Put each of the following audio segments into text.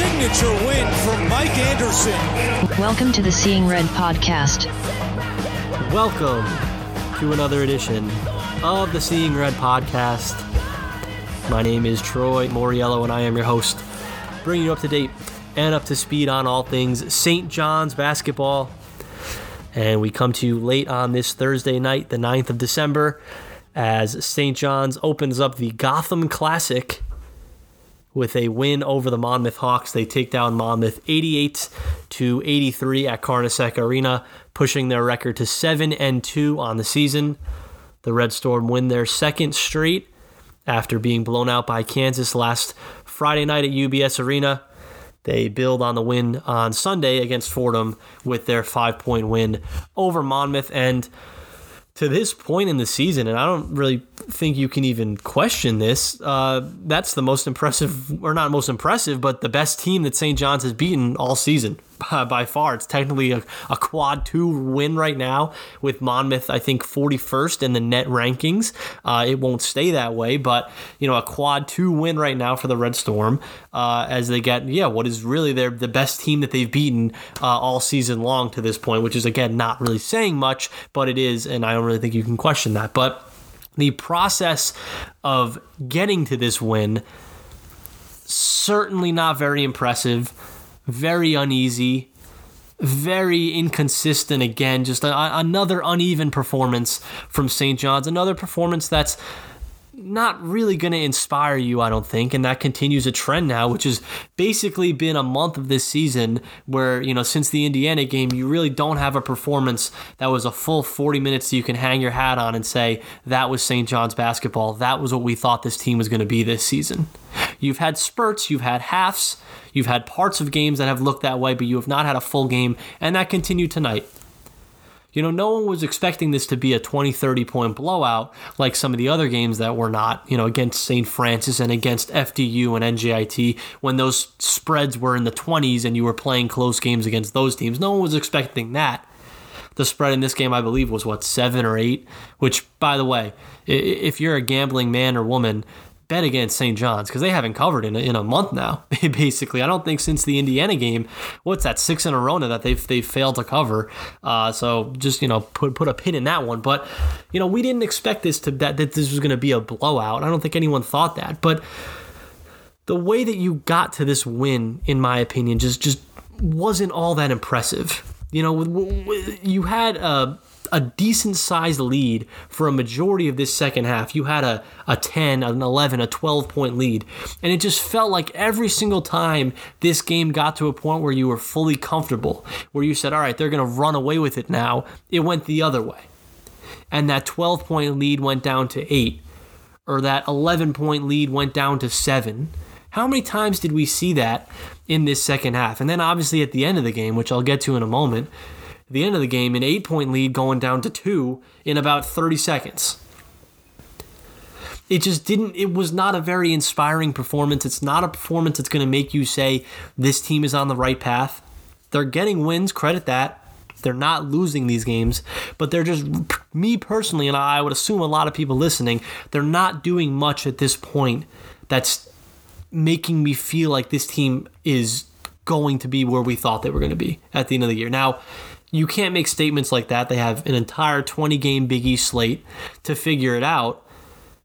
signature win for Mike Anderson. Welcome to the Seeing Red podcast. Welcome to another edition of the Seeing Red podcast. My name is Troy Moriello, and I am your host, bringing you up to date and up to speed on all things St. John's basketball. And we come to you late on this Thursday night, the 9th of December, as St. John's opens up the Gotham Classic with a win over the Monmouth Hawks. They take down Monmouth 88 to 83 at Carnesecca Arena, pushing their record to 7 and 2 on the season. The Red Storm win their second straight after being blown out by Kansas last Friday night at UBS Arena. They build on the win on Sunday against Fordham with their five point win over Monmouth. And to this point in the season, and I don't really think you can even question this, uh, that's the most impressive, or not most impressive, but the best team that St. John's has beaten all season by, by far. It's technically a, a quad two win right now with Monmouth, I think 41st in the net rankings. Uh, it won't stay that way, but you know a quad two win right now for the Red Storm uh, as they get yeah what is really their the best team that they've beaten uh, all season long to this point, which is again not really saying much, but it is, and I don't really think you can question that, but. The process of getting to this win certainly not very impressive very uneasy, very inconsistent again. Just a, another uneven performance from St. John's. Another performance that's not really going to inspire you, I don't think. And that continues a trend now, which has basically been a month of this season where, you know, since the Indiana game, you really don't have a performance that was a full 40 minutes that you can hang your hat on and say, that was St. John's basketball. That was what we thought this team was going to be this season. You've had spurts, you've had halves, you've had parts of games that have looked that way, but you have not had a full game, and that continued tonight. You know, no one was expecting this to be a 20, 30 point blowout like some of the other games that were not, you know, against St. Francis and against FDU and NJIT when those spreads were in the 20s and you were playing close games against those teams. No one was expecting that. The spread in this game, I believe, was what, seven or eight? Which, by the way, if you're a gambling man or woman, bet against St. John's because they haven't covered in a, in a month now. Basically, I don't think since the Indiana game, what's that six in a row that they've they've failed to cover. Uh, so just you know put put a pin in that one. But you know we didn't expect this to that that this was going to be a blowout. I don't think anyone thought that. But the way that you got to this win, in my opinion, just just wasn't all that impressive. You know, you had a a decent sized lead for a majority of this second half. You had a, a 10, an 11, a 12 point lead. And it just felt like every single time this game got to a point where you were fully comfortable, where you said, all right, they're going to run away with it now, it went the other way. And that 12 point lead went down to 8, or that 11 point lead went down to 7. How many times did we see that in this second half? And then obviously at the end of the game, which I'll get to in a moment, the end of the game, an eight point lead going down to two in about 30 seconds. It just didn't, it was not a very inspiring performance. It's not a performance that's going to make you say this team is on the right path. They're getting wins, credit that. They're not losing these games, but they're just, me personally, and I would assume a lot of people listening, they're not doing much at this point that's making me feel like this team is going to be where we thought they were going to be at the end of the year. Now, you can't make statements like that. They have an entire 20 game Big East slate to figure it out.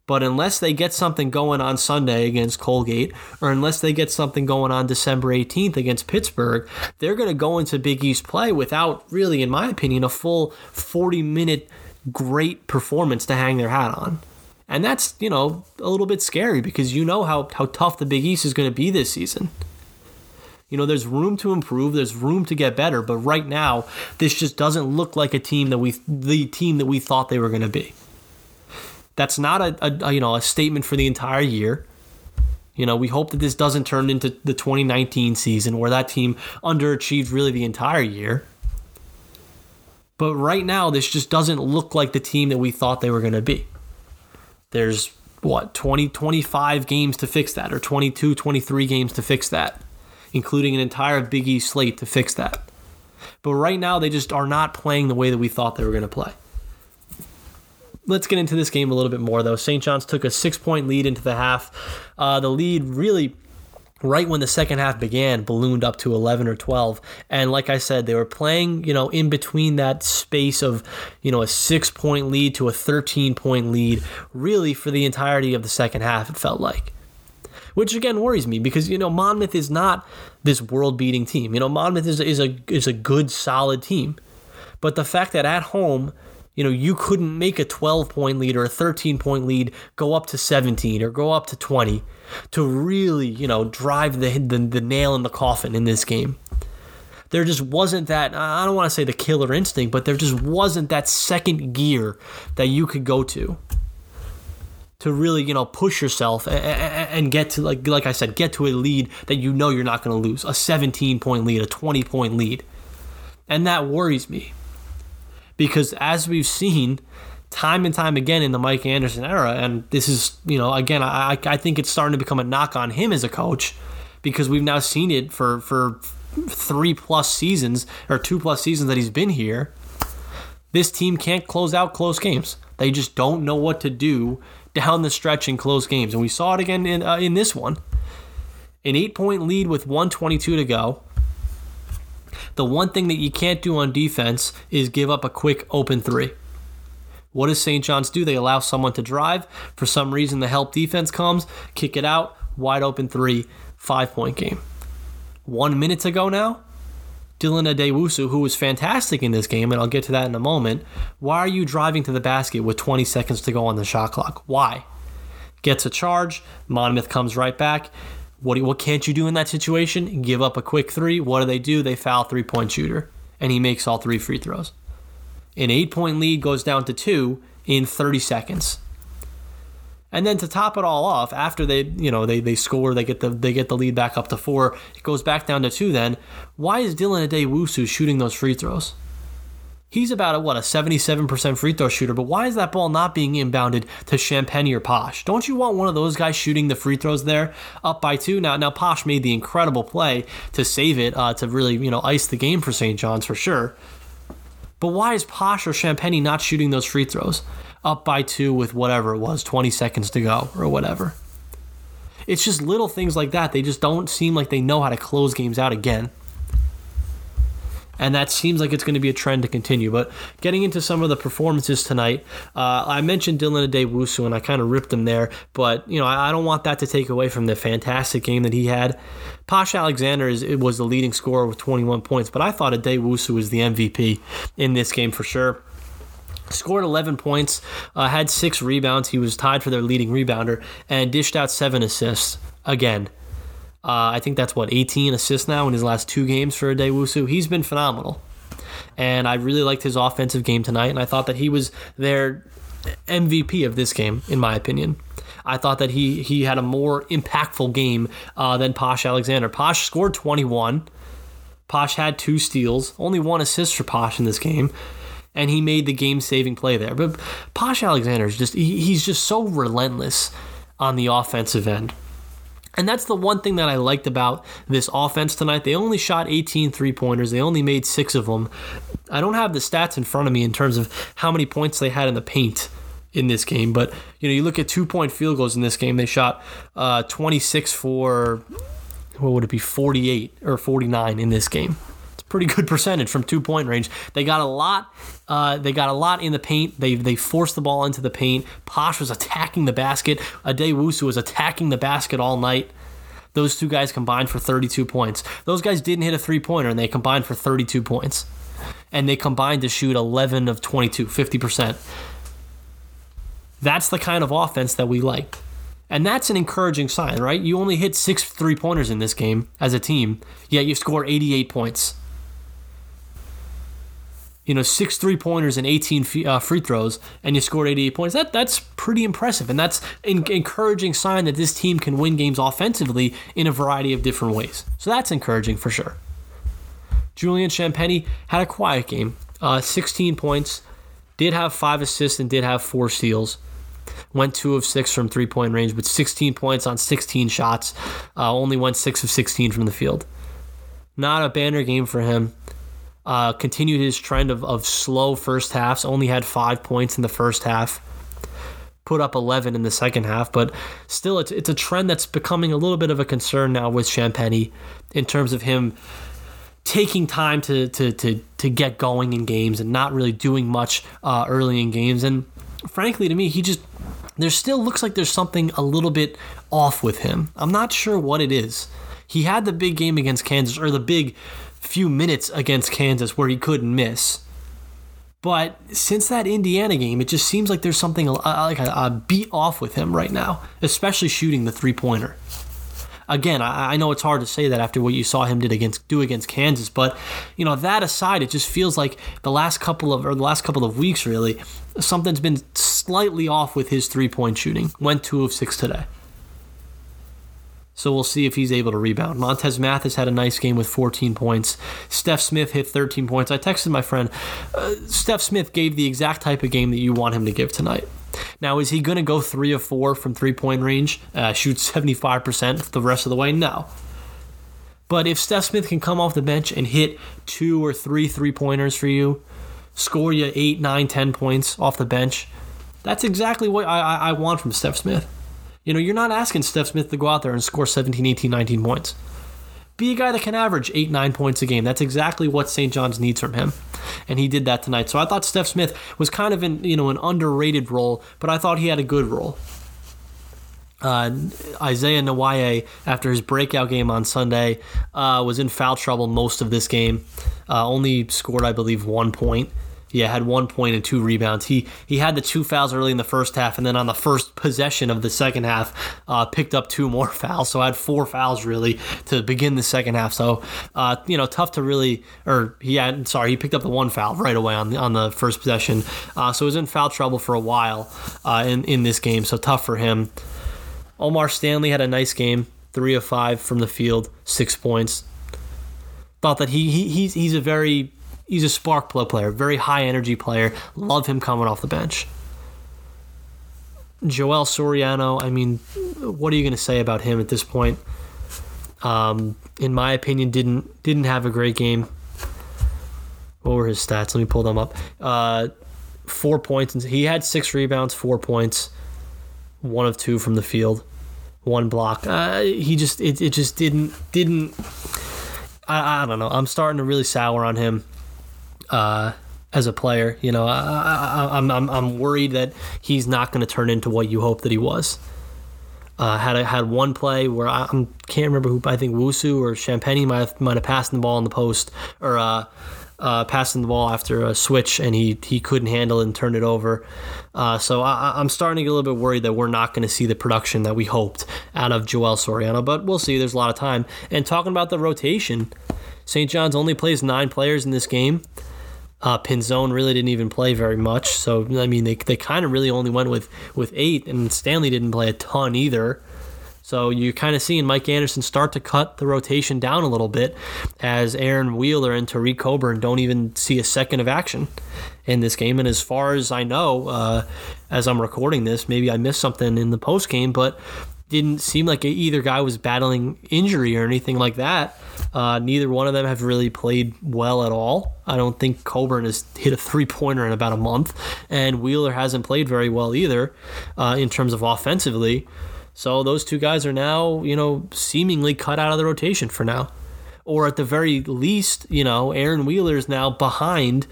But unless they get something going on Sunday against Colgate, or unless they get something going on December 18th against Pittsburgh, they're going to go into Big East play without really, in my opinion, a full 40 minute great performance to hang their hat on. And that's, you know, a little bit scary because you know how, how tough the Big East is going to be this season. You know, there's room to improve, there's room to get better, but right now, this just doesn't look like a team that we the team that we thought they were going to be. That's not a, a, you know a statement for the entire year. You know, we hope that this doesn't turn into the 2019 season where that team underachieved really the entire year. But right now, this just doesn't look like the team that we thought they were going to be. There's what 20 25 games to fix that or 22 23 games to fix that including an entire Big East slate to fix that. But right now, they just are not playing the way that we thought they were going to play. Let's get into this game a little bit more, though. St. John's took a six point lead into the half. Uh, the lead really right when the second half began, ballooned up to 11 or 12. And like I said, they were playing, you know, in between that space of, you know, a six point lead to a 13 point lead, really for the entirety of the second half, it felt like. Which again worries me because, you know, Monmouth is not this world beating team. You know, Monmouth is, is, a, is a good, solid team. But the fact that at home, you know, you couldn't make a 12 point lead or a 13 point lead go up to 17 or go up to 20 to really, you know, drive the, the, the nail in the coffin in this game. There just wasn't that, I don't want to say the killer instinct, but there just wasn't that second gear that you could go to to really, you know, push yourself and get to, like, like I said, get to a lead that you know you're not going to lose a 17 point lead, a 20 point lead. And that worries me because as we've seen time and time again in the Mike Anderson era, and this is, you know, again, I, I think it's starting to become a knock on him as a coach because we've now seen it for, for three plus seasons or two plus seasons that he's been here. This team can't close out close games. They just don't know what to do down the stretch in close games. And we saw it again in, uh, in this one. An eight point lead with 122 to go. The one thing that you can't do on defense is give up a quick open three. What does St. John's do? They allow someone to drive. For some reason, the help defense comes, kick it out, wide open three, five point game. One minute to go now, Dylan Addae-Wusu, who was fantastic in this game, and I'll get to that in a moment. Why are you driving to the basket with 20 seconds to go on the shot clock? Why? Gets a charge. Monmouth comes right back. What, what can't you do in that situation? Give up a quick three. What do they do? They foul three point shooter, and he makes all three free throws. An eight point lead goes down to two in 30 seconds. And then to top it all off, after they, you know, they, they score, they get the they get the lead back up to four. It goes back down to two. Then why is Dylan Addae-Wusu shooting those free throws? He's about a what a 77% free throw shooter, but why is that ball not being inbounded to Champagnie or Posh? Don't you want one of those guys shooting the free throws there, up by two? Now, now Posh made the incredible play to save it, uh, to really you know ice the game for St. John's for sure. But why is Posh or Champagnie not shooting those free throws? Up by two with whatever it was, 20 seconds to go or whatever. It's just little things like that. They just don't seem like they know how to close games out again. And that seems like it's going to be a trend to continue. But getting into some of the performances tonight, uh, I mentioned Dylan Addae-Wusu and I kind of ripped him there. But, you know, I, I, don't want that to take away from the fantastic game that he had. Posh Alexander is, was the leading scorer with 21 points, but I thought Addae-Wusu was the MVP in this game for sure scored 11 points, uh, had six rebounds. He was tied for their leading rebounder and dished out seven assists. Again, uh, I think that's what 18 assists now in his last two games for Addae-Wusu. He's been phenomenal, and I really liked his offensive game tonight. And I thought that he was their MVP of this game, in my opinion. I thought that he he had a more impactful game uh, than Posh Alexander. Posh scored 21. Posh had two steals, only one assist for Posh in this game, and he made the game-saving play there. But Posh Alexander is just he, he's just so relentless on the offensive end. And that's the one thing that I liked about this offense tonight. They only shot 18 three pointers, they only made six of them. I don't have the stats in front of me in terms of how many points they had in the paint in this game, but you know, you look at two point field goals in this game, they shot uh, 26 for what would it be 48 or 49 in this game pretty good percentage from two point range. They got a lot. Uh, they got a lot in the paint. They they forced the ball into the paint. Posh was attacking the basket. Addae-Wusu was attacking the basket all night. Those two guys combined for 32 points. Those guys didn't hit a three pointer, and they combined for 32 points. And they combined to shoot 11 of 22, 50%. That's the kind of offense that we like. And that's an encouraging sign, right? You only hit six three pointers in this game as a team, yet you score 88 points you know, six three pointers and 18 uh, free throws, and you scored 88 points. That that's pretty impressive, and that's an encouraging sign that this team can win games offensively in a variety of different ways. So that's encouraging for sure. Julian Champagnie had a quiet game, uh, 16 points, did have five assists and did have four steals. Went two of six from three point range, but 16 points on 16 shots. Uh, only went six of 16 from the field. Not a banner game for him. Uh, continued his trend of, of slow first halves, only had five points in the first half. Put up 11 in the second half, but still, it's, it's a trend that's becoming a little bit of a concern now with Champagnie in terms of him taking time to, to, to, to get going in games and not really doing much uh, early in games. And frankly, to me, he just there still looks like there's something a little bit off with him. I'm not sure what it is. He had the big game against Kansas, or the big few minutes against Kansas where he couldn't miss. But since that Indiana game, it just seems like there's something uh, like a, a beat off with him right now, especially shooting the three pointer. Again, I, I, know it's hard to say that after what you saw him did against do against Kansas, but you know that aside, it just feels like the last couple of or the last couple of weeks really, something's been slightly off with his three point shooting. Went two of six today. So we'll see if he's able to rebound. Montez Mathis had a nice game with 14 points. Stef Smith hit 13 points. I texted my friend, uh, Stef Smith gave the exact type of game that you want him to give tonight. Now, is he going to go three of four from three point range, uh, shoot 75% the rest of the way? No. But if Stef Smith can come off the bench and hit two or three three pointers for you, score you eight, nine, ten points off the bench, that's exactly what I, I want from Stef Smith. You know, you're not asking Stef Smith to go out there and score 17, 18, 19 points. Be a guy that can average eight, nine points a game. That's exactly what St. John's needs from him. And he did that tonight. So I thought Stef Smith was kind of in, you know, an underrated role, but I thought he had a good role. Uh, Esahia Nyiwe, after his breakout game on Sunday, uh, was in foul trouble most of this game. Uh, only scored, I believe, one point. Yeah, had one point and two rebounds. He he had the two fouls early in the first half, and then on the first possession of the second half, uh, picked up two more fouls. So I had four fouls really to begin the second half. So uh, you know, tough to really, or he had sorry, he picked up the one foul right away on the on the first possession. Uh, so he was in foul trouble for a while uh, in in this game. So tough for him. O'Mar Stanley had a nice game, three of five from the field, six points. Thought that he, he he's he's a very he's a spark plug player, very high energy player. Love him coming off the bench. Joel Soriano, I mean, what are you going to say about him at this point? Um, in my opinion, didn't didn't have a great game. What were his stats? Let me pull them up. Uh, four points. He had six rebounds, four points, one of two from the field, one block. Uh, he just it, it just didn't didn't. I, I don't know. I'm starting to really sour on him uh, as a player. You know, I, am I'm, I'm worried that he's not going to turn into what you hope that he was. Uh, had a, had one play where I I'm, can't remember who I think Wusu or Champagnie might have, might have passed the ball in the post or uh, uh, passing the ball after a switch and he he couldn't handle it and turned it over. Uh, so I, am starting to get a little bit worried that we're not going to see the production that we hoped out of Joel Soriano, but we'll see. There's a lot of time. And talking about the rotation, St. John's only plays nine players in this game. Uh, Pinzon really didn't even play very much, so I mean they, they kind of really only went with with eight, and Stanley didn't play a ton either. So you're kind of seeing Mike Anderson start to cut the rotation down a little bit as Aaron Wheeler and Tareq Coburn don't even see a second of action in this game. And as far as I know, uh, as I'm recording this, maybe I missed something in the post game, but didn't seem like either guy was battling injury or anything like that. Uh, neither one of them have really played well at all. I don't think Coburn has hit a three pointer in about a month, and Wheeler hasn't played very well either uh, in terms of offensively. So those two guys are now, you know, seemingly cut out of the rotation for now. Or at the very least, you know, Aaron Wheeler is now behind.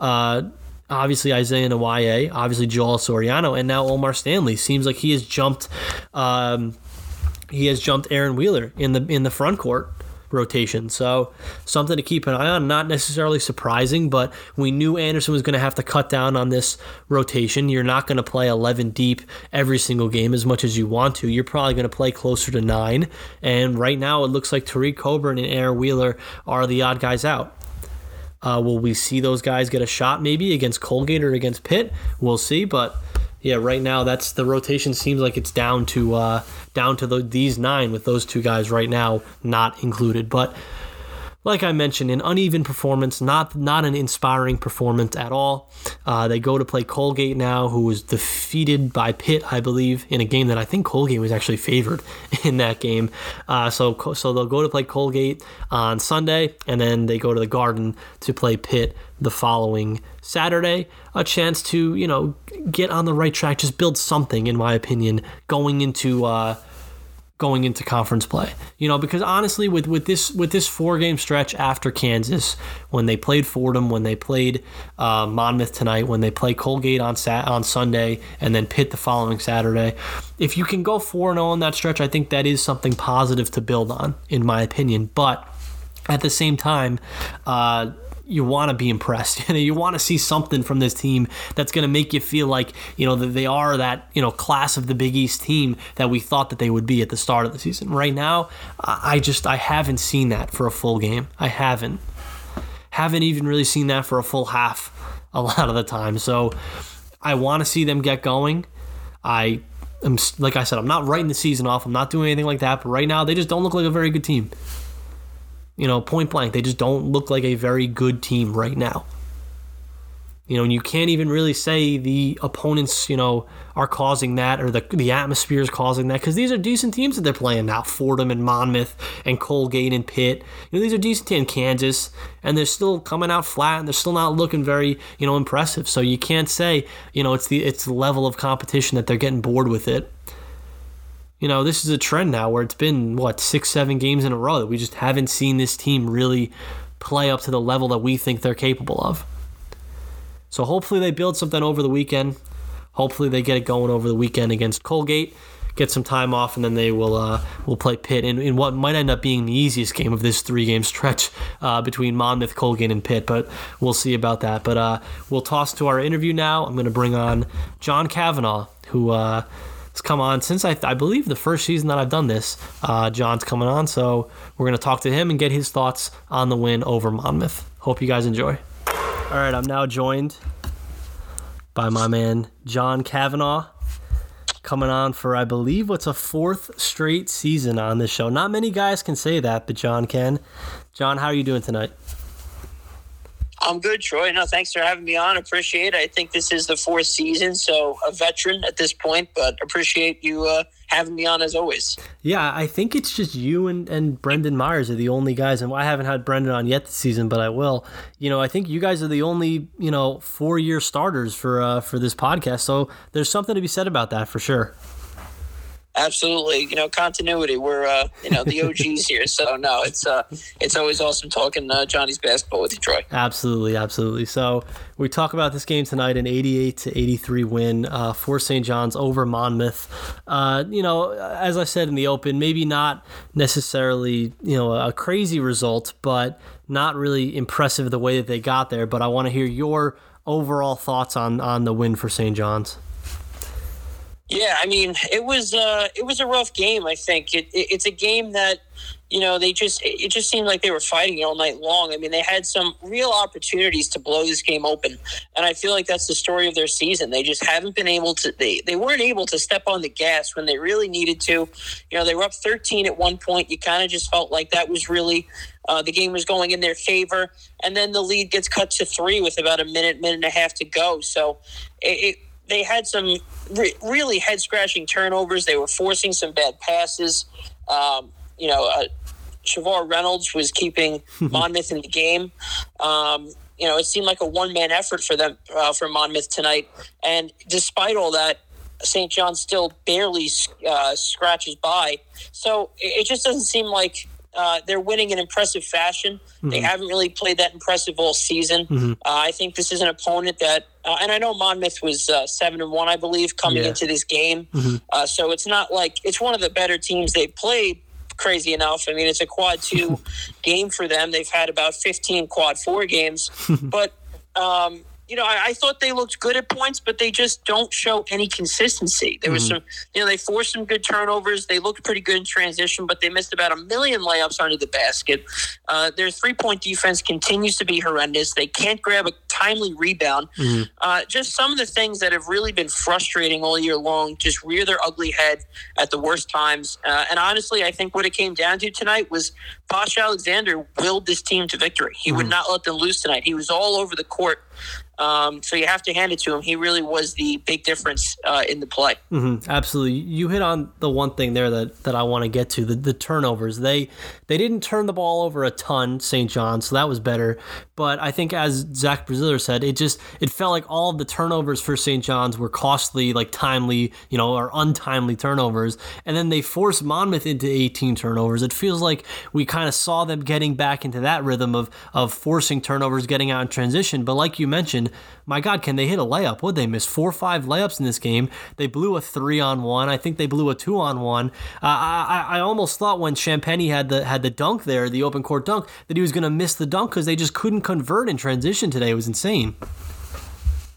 Uh, obviously Esahia Nyiwe, obviously Joel Soriano, and now O'Mar Stanley. Seems like he has jumped. Um, he has jumped Aaron Wheeler in the in the front court rotation. So something to keep an eye on. Not necessarily surprising, but we knew Anderson was going to have to cut down on this rotation. You're not going to play 11 deep every single game as much as you want to. You're probably going to play closer to nine. And right now, it looks like Tareq Coburn and Aaron Wheeler are the odd guys out. Uh, will we see those guys get a shot maybe against Colgate or against Pitt? We'll see, but yeah, right now that's the rotation seems like it's down to uh, down to the, these nine with those two guys right now not included. But like I mentioned, an uneven performance, not not an inspiring performance at all. Uh, they go to play Colgate now, who was defeated by Pitt, I believe, in a game that I think Colgate was actually favored in that game. Uh, so so they'll go to play Colgate on Sunday, and then they go to the Garden to play Pitt the following Saturday. A chance to you know get on the right track, just build something, in my opinion, going into. Uh, going into conference play. You know, because honestly, with with this with this four game stretch after Kansas, when they played Fordham, when they played uh, Monmouth tonight, when they play Colgate on Sat on Sunday, and then Pitt the following Saturday, if you can go four and zero in that stretch, I think that is something positive to build on, in my opinion. But at the same time. Uh, you want to be impressed. You know, you want to see something from this team that's going to make you feel like you know that they are that you know class of the Big East team that we thought that they would be at the start of the season. Right now, I just I haven't seen that for a full game. I haven't haven't even really seen that for a full half a lot of the time. So I want to see them get going. I am like I said, I'm not writing the season off. I'm not doing anything like that. But right now, they just don't look like a very good team. You know, point blank, they just don't look like a very good team right now. You know, and you can't even really say the opponents, you know, are causing that or the the atmosphere is causing that because these are decent teams that they're playing now. Fordham and Monmouth and Colgate and Pitt. You know, these are decent teams. In Kansas, and they're still coming out flat and they're still not looking very, you know, impressive. So you can't say, you know, it's the it's the level of competition that they're getting bored with it you know, this is a trend now where it's been, what, six, seven games in a row that we just haven't seen this team really play up to the level that we think they're capable of. So hopefully they build something over the weekend. Hopefully they get it going over the weekend against Colgate, get some time off, and then they will uh, will play Pitt in, in what might end up being the easiest game of this three game stretch uh, between Monmouth, Colgate, and Pitt. But we'll see about that. But uh, we'll toss to our interview now. I'm going to bring on John Cavanagh, who come on since I, I believe the first season that I've done this. Uh, John's coming on, so we're going to talk to him and get his thoughts on the win over Monmouth. Hope you guys enjoy. All right, I'm now joined by my man John Cavanagh, coming on for I believe what's a fourth straight season on this show. Not many guys can say that, but John can. John, how are you doing tonight? I'm good, Troy. No, thanks for having me on. Appreciate it. I think this is the fourth season, so a veteran at this point, but appreciate you uh, having me on as always. Yeah, I think it's just you and, and Brendan Myers are the only guys, and I haven't had Brendan on yet this season, but I will. You know, I think you guys are the only you know four year starters for uh, for this podcast, so there's something to be said about that for sure. Absolutely, you know continuity. We're uh, you know the OGs here, so no, it's uh, it's always awesome talking uh, Johnny's basketball with Troy. Absolutely, absolutely. So we talk about this game tonight, an 88 to 83 win uh, for St. John's over Monmouth. Uh, you know, as I said in the open, maybe not necessarily you know a crazy result, but not really impressive the way that they got there. But I want to hear your overall thoughts on on the win for St. John's. Yeah, I mean, it was uh, it was a rough game. I think it, it, it's a game that you know they just it just seemed like they were fighting all night long. I mean, they had some real opportunities to blow this game open, and I feel like that's the story of their season. They just haven't been able to. They they weren't able to step on the gas when they really needed to. You know, they were up thirteen at one point. You kind of just felt like that was really uh, the game was going in their favor, and then the lead gets cut to three with about a minute, minute and a half to go. So it, it they had some re- really head scratching turnovers. They were forcing some bad passes. Um, you know, uh, Shavar Reynolds was keeping Monmouth in the game. Um, you know, it seemed like a one man effort for them uh, for Monmouth tonight. And despite all that, St. John still barely uh, scratches by. So it just doesn't seem like uh, they're winning in impressive fashion. Mm-hmm. They haven't really played that impressive all season. Mm-hmm. Uh, I think this is an opponent that, uh, and I know Monmouth was uh, seven and one, I believe, coming yeah. into this game. Mm-hmm. Uh, so it's not like it's one of the better teams they've played. Crazy enough. I mean, it's a quad two game for them. They've had about 15 quad four games, but um, you know, I, I, thought they looked good at points, but they just don't show any consistency. There mm-hmm. was some, you know, they forced some good turnovers. They looked pretty good in transition, but they missed about a million layups under the basket. Uh, their three point defense continues to be horrendous. They can't grab a timely rebound. Mm-hmm. Uh, just some of the things that have really been frustrating all year long just rear their ugly head at the worst times. Uh, and honestly, I think what it came down to tonight was Posh Alexander willed this team to victory. He would not let them lose tonight. He was all over the court. Um, so you have to hand it to him. He really was the big difference uh, in the play. Mm-hmm, absolutely, you hit on the one thing there that, that I want to get to the, the turnovers. They they didn't turn the ball over a ton, St. John, so that was better. But I think as Zach Braziller said, it just it felt like all of the turnovers for St. John's were costly, like timely, you know, or untimely turnovers, and then they forced Monmouth into 18 turnovers. It feels like we kind of saw them getting back into that rhythm of of forcing turnovers, getting out in transition. But like you mentioned my God, can they hit a layup? Would they miss four or five layups in this game? They blew a three on one. I think they blew a two on one. Uh, I, I almost thought when Champagnie had the had the dunk there, the open court dunk, that he was going to miss the dunk because they just couldn't convert in transition today. It was insane.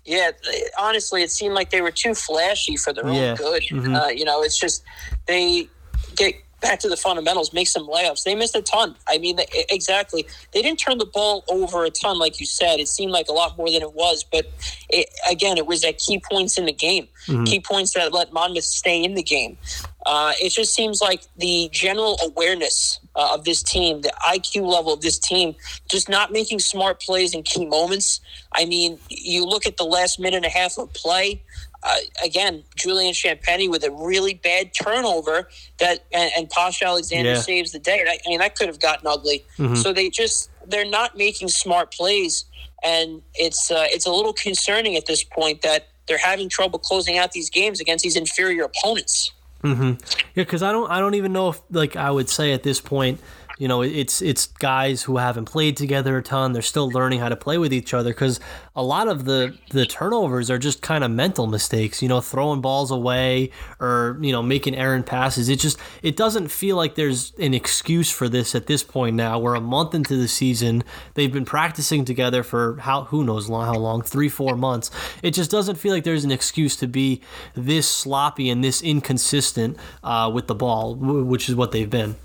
Yeah, honestly, it seemed like they were too flashy for their Yeah. own good. Mhm. Uh, you know, it's just they get back to the fundamentals, make some layups. They missed a ton. I mean, exactly. They didn't turn the ball over a ton, like you said. It seemed like a lot more than it was, but it, again, it was at key points in the game, key points that let Monmouth stay in the game. Uh, it just seems like the general awareness uh, of this team, the IQ level of this team, just not making smart plays in key moments. I mean, you look at the last minute and a half of play. Uh, again, Julian Champagnie with a really bad turnover that, and, and Posh Alexander Yeah. saves the day. I mean, that could have gotten ugly. So they just they're not making smart plays, and it's uh, it's a little concerning at this point that they're having trouble closing out these games against these inferior opponents. Yeah, because I don't, I don't even know if, like, I would say at this point, you know, it's it's guys who haven't played together a ton. They're still learning how to play with each other. Because a lot of the the turnovers are just kind of mental mistakes. You know, throwing balls away or you know making errant passes. It just it doesn't feel like there's an excuse for this at this point. Now we're a month into the season. They've been practicing together for how who knows long, how long three four months. It just doesn't feel like there's an excuse to be this sloppy and this inconsistent uh, with the ball, which is what they've been.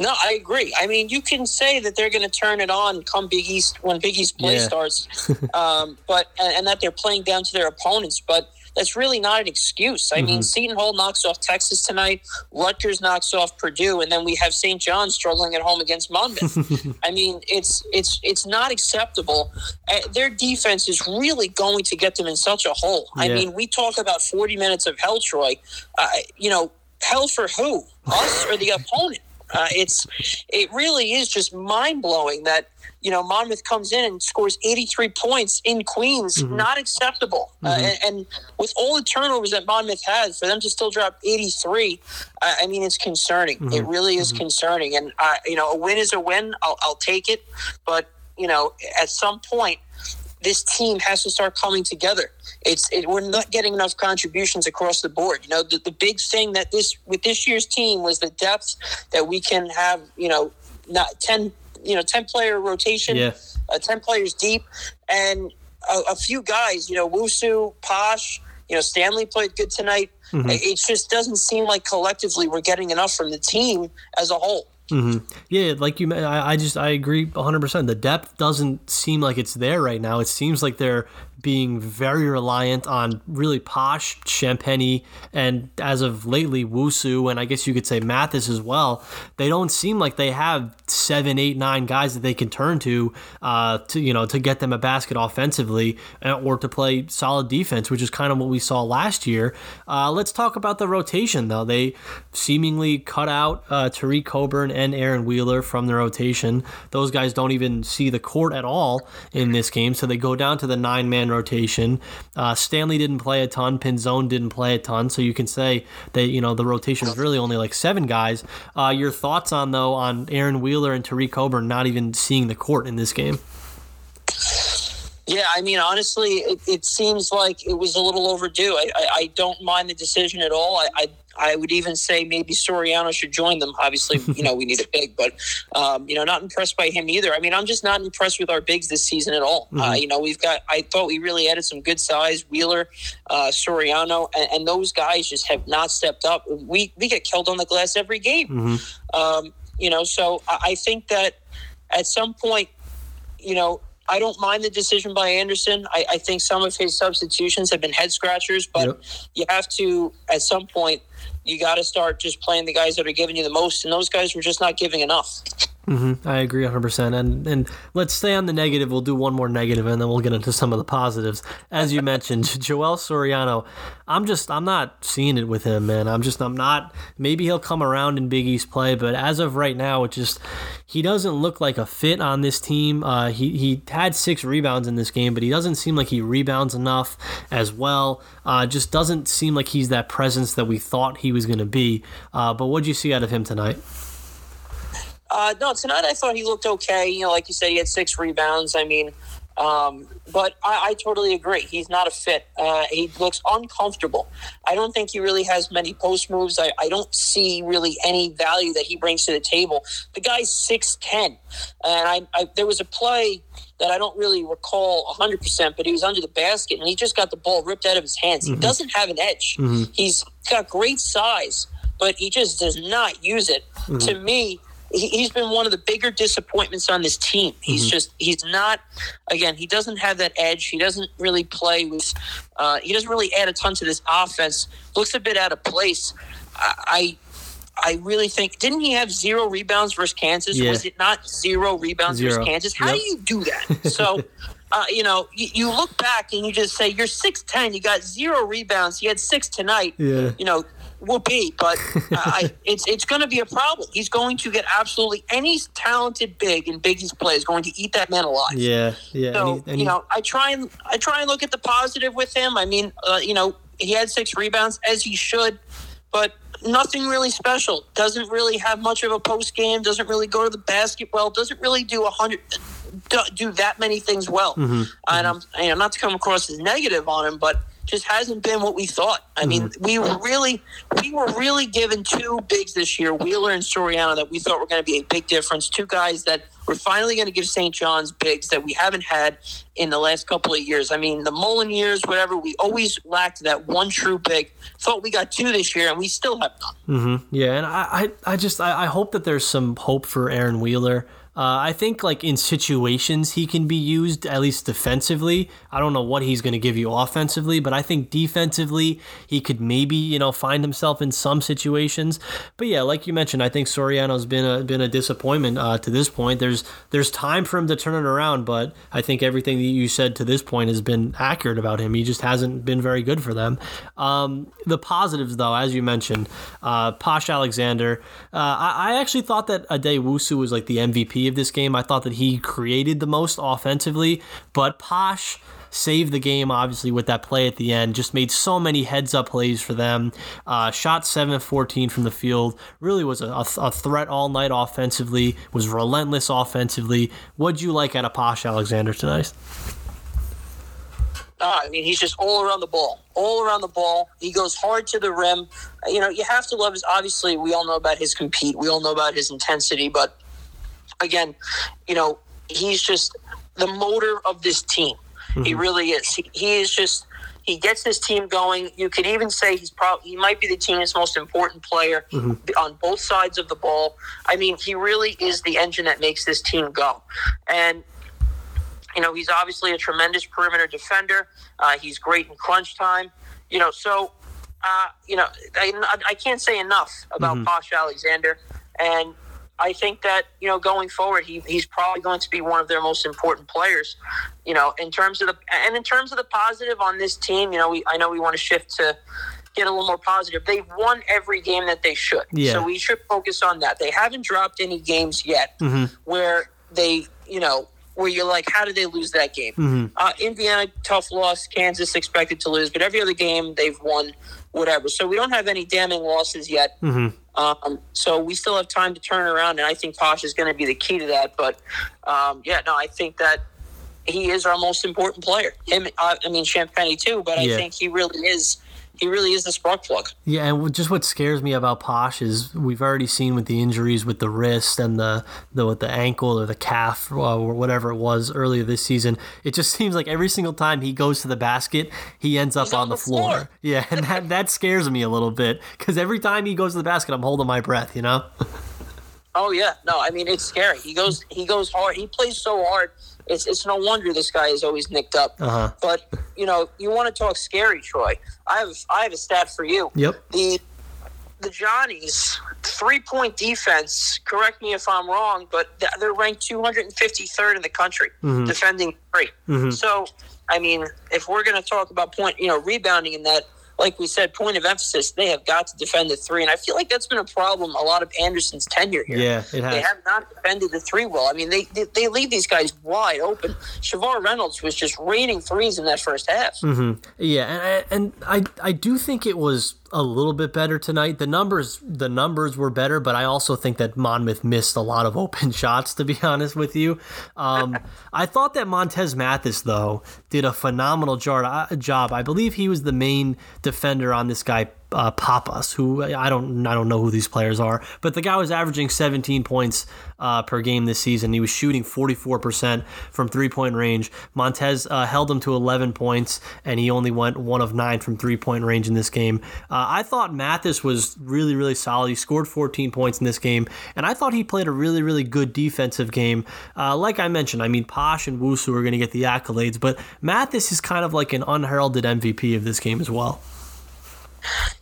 No, I agree. I mean, you can say that they're going to turn it on come Big East when Big East play Yeah. starts, um, but and, that they're playing down to their opponents. But that's really not an excuse. I mean, Seton Hall knocks off Texas tonight. Rutgers knocks off Purdue, and then we have St. John struggling at home against Monmouth. I mean, it's it's it's not acceptable. Uh, their defense is really going to get them in such a hole. I mean, we talk about forty minutes of hell, Troy. Uh, you know, hell for who? Us or the opponent? Uh, it's it really is just mind blowing that you know Monmouth comes in and scores 83 points in Queens, not acceptable. Uh, and, and with all the turnovers that Monmouth has, for them to still drop 83, I, I mean it's concerning. It really is concerning. And uh, you know a win is a win. I'll, I'll take it, but you know at some point this team has to start coming together. It's it, we're not getting enough contributions across the board. You know, the, the big thing that this with this year's team was the depth that we can have. You know, not ten you know ten player rotation, Yeah. uh, ten players deep, and a, a few guys. You know, Wusu, Posh. You know, Stanley played good tonight. It, it just doesn't seem like collectively we're getting enough from the team as a whole. Mm-hmm. Yeah, like you, I, I just I agree 100. percent The depth doesn't seem like it's there right now. It seems like they're being very reliant on really posh Champagnie and as of lately Wusu and I guess you could say Mathis as well. They don't seem like they have seven, eight, nine guys that they can turn to uh, to you know to get them a basket offensively uh, or to play solid defense, which is kind of what we saw last year. Uh, let's talk about the rotation though. They seemingly cut out uh, Tareq Coburn and Aaron Wheeler from the rotation. Those guys don't even see the court at all in this game, so they go down to the nine man rotation. Uh, Stanley didn't play a ton. Pinzon didn't play a ton, so you can say that you know the rotation was really only like seven guys. Uh, your thoughts on though on Aaron Wheeler and Tareq Coburn not even seeing the court in this game? Yeah, I mean, honestly, it, it seems like it was a little overdue. I, I, I don't mind the decision at all. I, I I would even say maybe Soriano should join them. Obviously, you know we need a big, but um, you know not impressed by him either. I mean, I'm just not impressed with our bigs this season at all. Uh, you know, we've got. I thought we really added some good size. Wheeler, uh, Soriano, and, and those guys just have not stepped up. We we get killed on the glass every game. Um, you know, so I, I think that at some point, you know, I don't mind the decision by Anderson. I, I think some of his substitutions have been head scratchers, but Yep. you have to at some point you got to start just playing the guys that are giving you the most, and those guys were just not giving enough. I agree 100%. And and let's stay on the negative. We'll do one more negative and then we'll get into some of the positives. As you mentioned, Joel Soriano, I'm just I'm not seeing it with him, man. I'm just I'm not maybe he'll come around in Big East play, but as of right now, it just he doesn't look like a fit on this team. Uh, he he had 6 rebounds in this game, but he doesn't seem like he rebounds enough as well. Uh, just doesn't seem like he's that presence that we thought he was going to be. Uh, but what'd you see out of him tonight? Uh, no, tonight I thought he looked okay. You know, like you said, he had six rebounds. I mean, um, but I, I totally agree. He's not a fit. Uh, he looks uncomfortable. I don't think he really has many post moves. I, I don't see really any value that he brings to the table. The guy's six ten, and I, I there was a play that I don't really recall 100%, but he was under the basket and he just got the ball ripped out of his hands. He doesn't have an edge. He's got great size, but he just does not use it. To me, he, he's been one of the bigger disappointments on this team. He's just he's not again. He doesn't have that edge. He doesn't really play with. Uh, he doesn't really add a ton to this offense. Looks a bit out of place. I. I really think didn't he have zero rebounds versus Kansas? Yeah. Was it not zero rebounds Zero. versus Kansas? How Yep. do you do that? So, uh, you know, you, you look back and you just say you're six ten. You got zero rebounds. You had six tonight. Yeah. You know, whoopee. But uh, I, it's it's going to be a problem. He's going to get absolutely any talented big in Big East play is going to eat that man alive. Yeah, yeah. So and he- and you know, I try and I try and look at the positive with him. I mean, uh, you know, he had six rebounds as he should, but nothing really special. Doesn't really have much of a post game. Doesn't really go to the basket well. Doesn't really do a hundred do, do that many things well. Mm-hmm. And I'm you know not to come across as negative on him, but just hasn't been what we thought. I mean, Mm-hmm. we were really we were really given two bigs this year, Wheeler and Soriano, that we thought were going to be a big difference. Two guys that we're finally going to give St. John's bigs that we haven't had in the last couple of years. I mean, the Mullin years, whatever, we always lacked that one true big. Thought we got two this year, and we still have none. Mm-hmm. Yeah, and I, I, I just I, I hope that there's some hope for Aaron Wheeler. Uh, I think like in situations he can be used at least defensively. I don't know what he's going to give you offensively, but I think defensively he could maybe you know find himself in some situations. But yeah, like you mentioned, I think Soriano's been a been a disappointment uh, to this point. There's there's time for him to turn it around, but I think everything that you said to this point has been accurate about him. He just hasn't been very good for them. Um, the positives, though, as you mentioned, uh, Posh Alexander. Uh, I, I actually thought that Addae-Wusu was like the MVP of this game. I thought that he created the most offensively, but Posh saved the game obviously with that play at the end just made so many heads up plays for them uh, shot 7 of 14 from the field really was a, a, threat all night offensively was relentless offensively what'd you like out of Posh Alexander tonight Uh, I mean, he's just all around the ball, all around the ball. He goes hard to the rim. You know, you have to love his. Obviously, we all know about his compete. We all know about his intensity. But again, you know, he's just the motor of this team. He really is. He, he is just. He gets this team going. You could even say he's probably he might be the team's most important player on both sides of the ball. I mean, he really is the engine that makes this team go. And you know, he's obviously a tremendous perimeter defender. Uh, he's great in crunch time. You know, so uh, you know, I, I can't say enough about Posh Alexander, and I think that you know, going forward, he, he's probably going to be one of their most important players. You know, in terms of the and in terms of the positive on this team, you know, we I know we want to shift to get a little more positive. They've won every game that they should, Yeah. so we should focus on that. They haven't dropped any games yet mm-hmm. where they, you know, where you're like, how did they lose that game? Mm-hmm. Uh, Indiana, tough loss. Kansas expected to lose, but every other game they've won, whatever. So we don't have any damning losses yet. Mm-hmm. Um, so we still have time to turn around, and I think Posh is going to be the key to that. But um, yeah, no, I think that he is our most important player. Him, uh, I mean, Champagnie too, but I Yeah. think he really is. He really is the spark plug. Yeah, and just what scares me about Posh is we've already seen with the injuries with the wrist and the the with the ankle or the calf uh, or whatever it was earlier this season. It just seems like every single time he goes to the basket, he ends up on, on the, the floor. floor. Yeah, and that that scares me a little bit because every time he goes to the basket, I'm holding my breath. You know? Oh yeah, no, I mean it's scary. He goes he goes hard. He plays so hard. It's it's no wonder this guy is always nicked up. Uh-huh. But you know, you want to talk scary, Troy. I have I have a stat for you. Yep. The the Johnnies three point defense. Correct me if I'm wrong, but they're ranked 253rd in the country defending 3 So, I mean, if we're going to talk about point, you know, rebounding in that. Like we said, point of emphasis, they have got to defend the three. And I feel like that's been a problem a lot of Anderson's tenure here. Yeah, it has. They have not defended the three well. I mean, they, they, they leave these guys wide open. Shavar Reynolds was just raining threes in that first half. Mm-hmm. Yeah, and, and I I do think it was a little bit better tonight. The numbers the numbers were better, but I also think that Monmouth missed a lot of open shots. To be honest with you, um, I thought that Montez Mathis though did a phenomenal uh, job. I believe he was the main defender on this guy uh, Papas, who I don't I don't know who these players are, but the guy was averaging 17 points uh, per game this season. He was shooting 44% from three point range. Montez uh, held him to 11 points, and he only went one of nine from three point range in this game. Uh, I thought Mathis was really really solid. He scored 14 points in this game, and I thought he played a really really good defensive game. Uh, like I mentioned, I mean Posh and Wusu are going to get the accolades, but Mathis is kind of like an unheralded MVP of this game as well.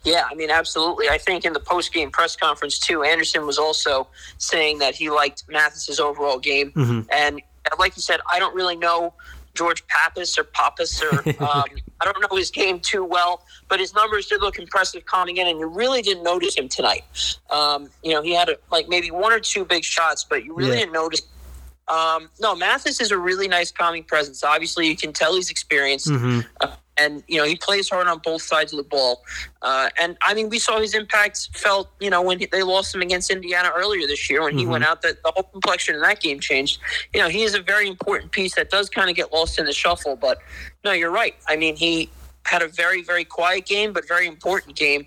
Yeah, I mean, absolutely. I think in the post game press conference too, Anderson was also saying that he liked Mathis's overall game, and like you said, I don't really know George Pappas or Pappas or um, I don't know his game too well, but his numbers did look impressive coming in, and you really didn't notice him tonight. Um, you know, he had a, like maybe one or two big shots, but you really Yeah. didn't notice. Um, no, Mathis is a really nice calming presence. Obviously, you can tell he's experienced. Uh, and you know he plays hard on both sides of the ball, uh, and I mean we saw his impact felt you know when he, they lost him against Indiana earlier this year when he went out that the whole complexion of that game changed. You know he is a very important piece that does kind of get lost in the shuffle, but no, you're right. I mean he had a very very quiet game, but very important game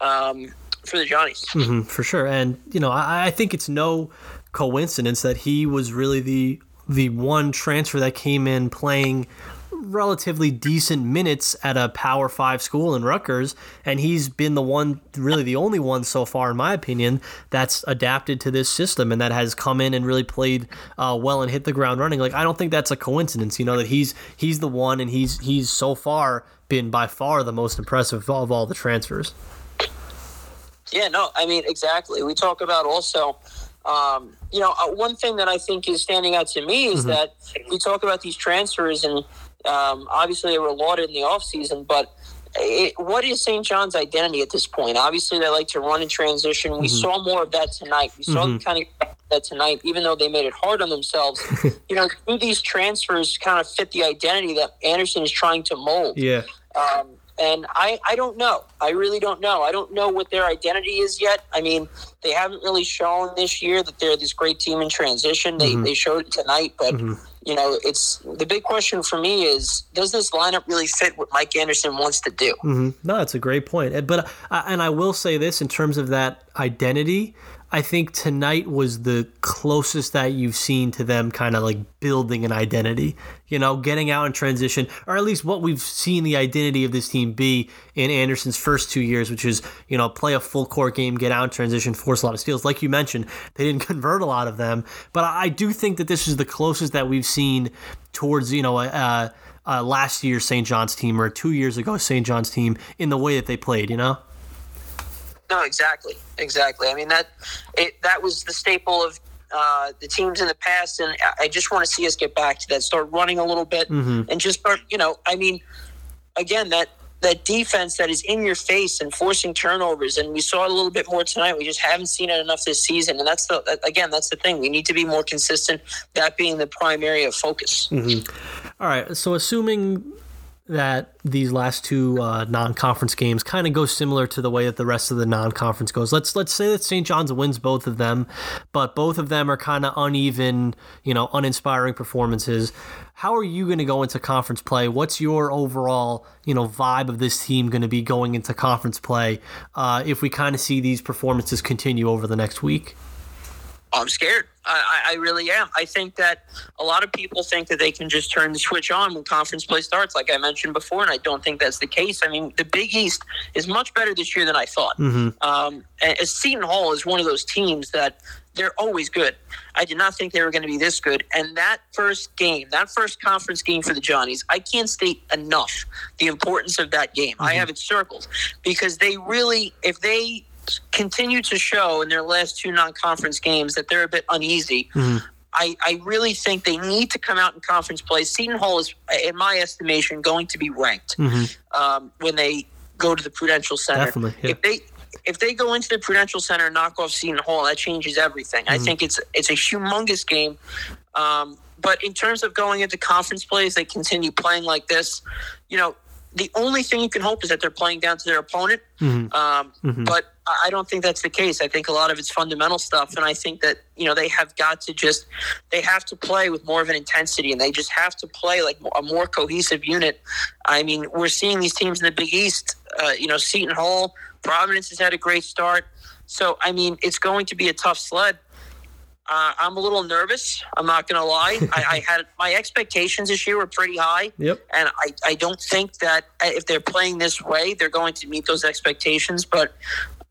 um, for the Johnnies. Mhm, for sure. And you know, I, I think it's no coincidence that he was really the the one transfer that came in playing relatively decent minutes at a Power Five school in Rutgers, and he's been the one, really the only one so far, in my opinion, that's adapted to this system and that has come in and really played uh, well and hit the ground running. Like I don't think that's a coincidence. You know that he's he's the one, and he's he's so far been by far the most impressive of all the transfers. Yeah, no, I mean exactly. We talk about also, um, you know, uh, one thing that I think is standing out to me is that we talk about these transfers, and um, obviously they were lauded in the offseason, but. It, what is St. John's identity at this point? Obviously, they like to run in transition. We saw more of that tonight. We saw them kind of that tonight, even though they made it hard on themselves. you know, do these transfers kind of fit the identity that Anderson is trying to mold? Yeah. Um, and I, I don't know. I really don't know. I don't know what their identity is yet. I mean, they haven't really shown this year that they're this great team in transition. They, mm-hmm. they showed it tonight, but mm-hmm. you know, it's the big question for me is does this lineup really fit what Mike Anderson wants to do? Mm-hmm. No, that's a great point. But and I will say this in terms of that identity, I think tonight was the closest that you've seen to them kind of like building an identity. You know, getting out in transition, or at least what we've seen the identity of this team be in Anderson's first two years, which is you know play a full court game, get out in transition, force a lot of steals. Like you mentioned, they didn't convert a lot of them, but I do think that this is the closest that we've seen towards you know a. Uh, last year's St. John's team or two years ago St. John's team in the way that they played, you know? No, exactly, exactly. I mean that it, that was the staple of uh, the teams in the past, and I- just want to see us get back to that. Start running a little bit, and just start. You know, I mean, again that that defense that is in your face and forcing turnovers, and we saw it a little bit more tonight. We just haven't seen it enough this season, and that's the again that's the thing. We need to be more consistent. That being the prime area of focus. All right. So assuming that these last two uh, non-conference games kind of go similar to the way that the rest of the non-conference goes. Let's let's say that St. John's wins both of them, but both of them are kind of uneven, you know, uninspiring performances. How are you going to go into conference play? What's your overall, you know, vibe of this team going to be going into conference play uh, if we kind of see these performances continue over the next week? I'm scared. I, I really am. I think that a lot of people think that they can just turn the switch on when conference play starts, like I mentioned before, and I don't think that's the case. I mean, the Big East is much better this year than I thought. Um, and and Seton Hall is one of those teams that they're always good. I did not think they were going to be this good. And that first game, that first conference game for the Johnnies, I can't state enough the importance of that game. Mm-hmm. I have it circled because they really, if they continue to show in their last two non-conference games that they're a bit uneasy. Mm-hmm. I, I really think they need to come out in conference play. Seton Hall is, in my estimation, going to be ranked mm-hmm. um, when they go to the Prudential Center. Definitely, yeah. If they if they go into the Prudential Center and knock off Seton Hall, that changes everything. Mm-hmm. I think it's it's a humongous game. Um, but in terms of going into conference plays, they continue playing like this. You know, the only thing you can hope is that they're playing down to their opponent. Mm-hmm. Um, mm-hmm. But I don't think that's the case. I think a lot of it's fundamental stuff, and I think that you know they have got to just they have to play with more of an intensity, and they just have to play like a more cohesive unit. I mean, we're seeing these teams in the Big East. Uh, you know, Seton Hall, Providence has had a great start. So I mean, it's going to be a tough sled. Uh, I'm a little nervous. I'm not going to lie. I, I, had my expectations this year were pretty high. Yep. And I, I don't think that if they're playing this way, they're going to meet those expectations. But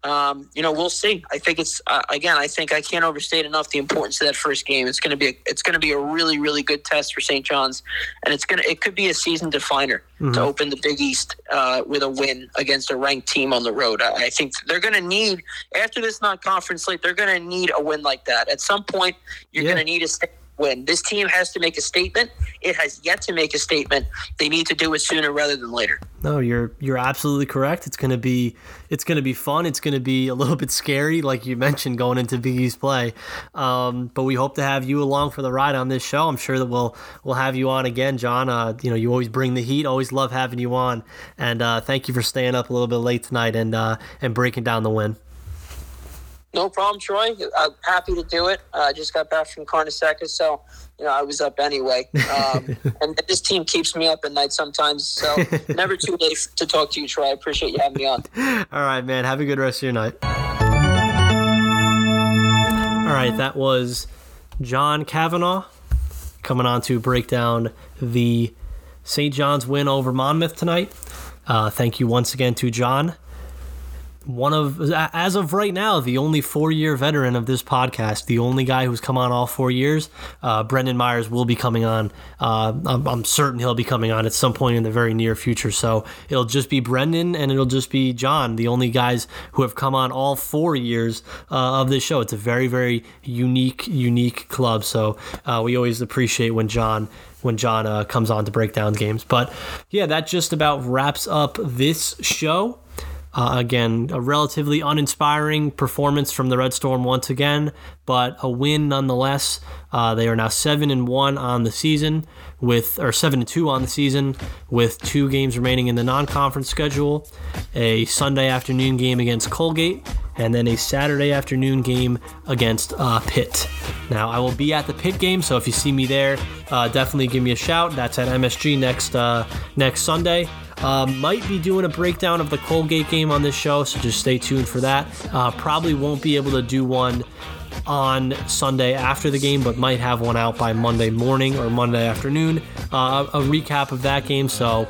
um, you know, we'll see. I think it's uh, again. I think I can't overstate enough the importance of that first game. It's going to be a, it's going to be a really really good test for St. John's, and it's gonna it could be a season definer mm-hmm. to open the Big East uh, with a win against a ranked team on the road. I, I think they're going to need after this non conference slate. They're going to need a win like that. At some point, you're yeah. going to need a win. This team has to make a statement. It has yet to make a statement. They need to do it sooner rather than later. No, you're you're absolutely correct. It's gonna be it's gonna be fun. It's gonna be a little bit scary, like you mentioned, going into Big East play. Um, but we hope to have you along for the ride on this show. I'm sure that we'll we'll have you on again, John. Uh, you know, you always bring the heat. Always love having you on. And uh, thank you for staying up a little bit late tonight and uh, and breaking down the win. No problem, Troy. I'm happy to do it. Uh, I just got back from Carnesecca, so you know I was up anyway. Um, and this team keeps me up at night sometimes. So never too late to talk to you, Troy. I appreciate you having me on. All right, man. Have a good rest of your night. All right, that was John Cavanagh coming on to break down the St. John's win over Monmouth tonight. Uh, thank you once again to John one of as of right now the only four-year veteran of this podcast the only guy who's come on all four years uh, brendan myers will be coming on uh, I'm, I'm, certain he'll be coming on at some point in the very near future so it'll just be brendan and it'll just be john the only guys who have come on all four years uh, of this show it's a very very unique unique club so uh, we always appreciate when john when John uh, comes on to break down games. But yeah, that just about wraps up this show. Uh, again, a relatively uninspiring performance from the Red Storm once again, but a win nonetheless. Uh, they are now seven and one on the season, with or seven and two on the season, with two games remaining in the non-conference schedule. A Sunday afternoon game against Colgate, and then a Saturday afternoon game against uh, Pitt. Now, I will be at the Pitt game, so if you see me there, uh, definitely give me a shout. That's at MSG next uh, next Sunday. Uh, might be doing a breakdown of the Colgate game on this show, so just stay tuned for that. Uh, probably won't be able to do one on Sunday after the game, but might have one out by Monday morning or Monday afternoon. Uh, a recap of that game, so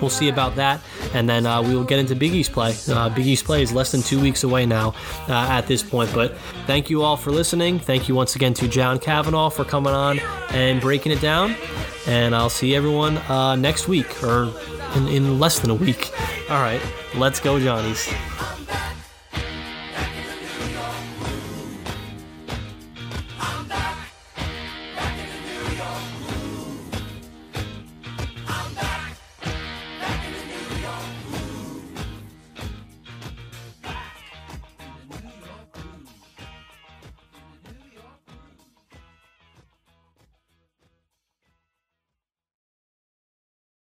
we'll see about that. And then uh, we will get into Big East play. Uh, Big East play is less than two weeks away now uh, at this point. But thank you all for listening. Thank you once again to John Cavanagh for coming on and breaking it down. And I'll see everyone uh, next week or in, in less than a week. All right, let's go, Johnnies.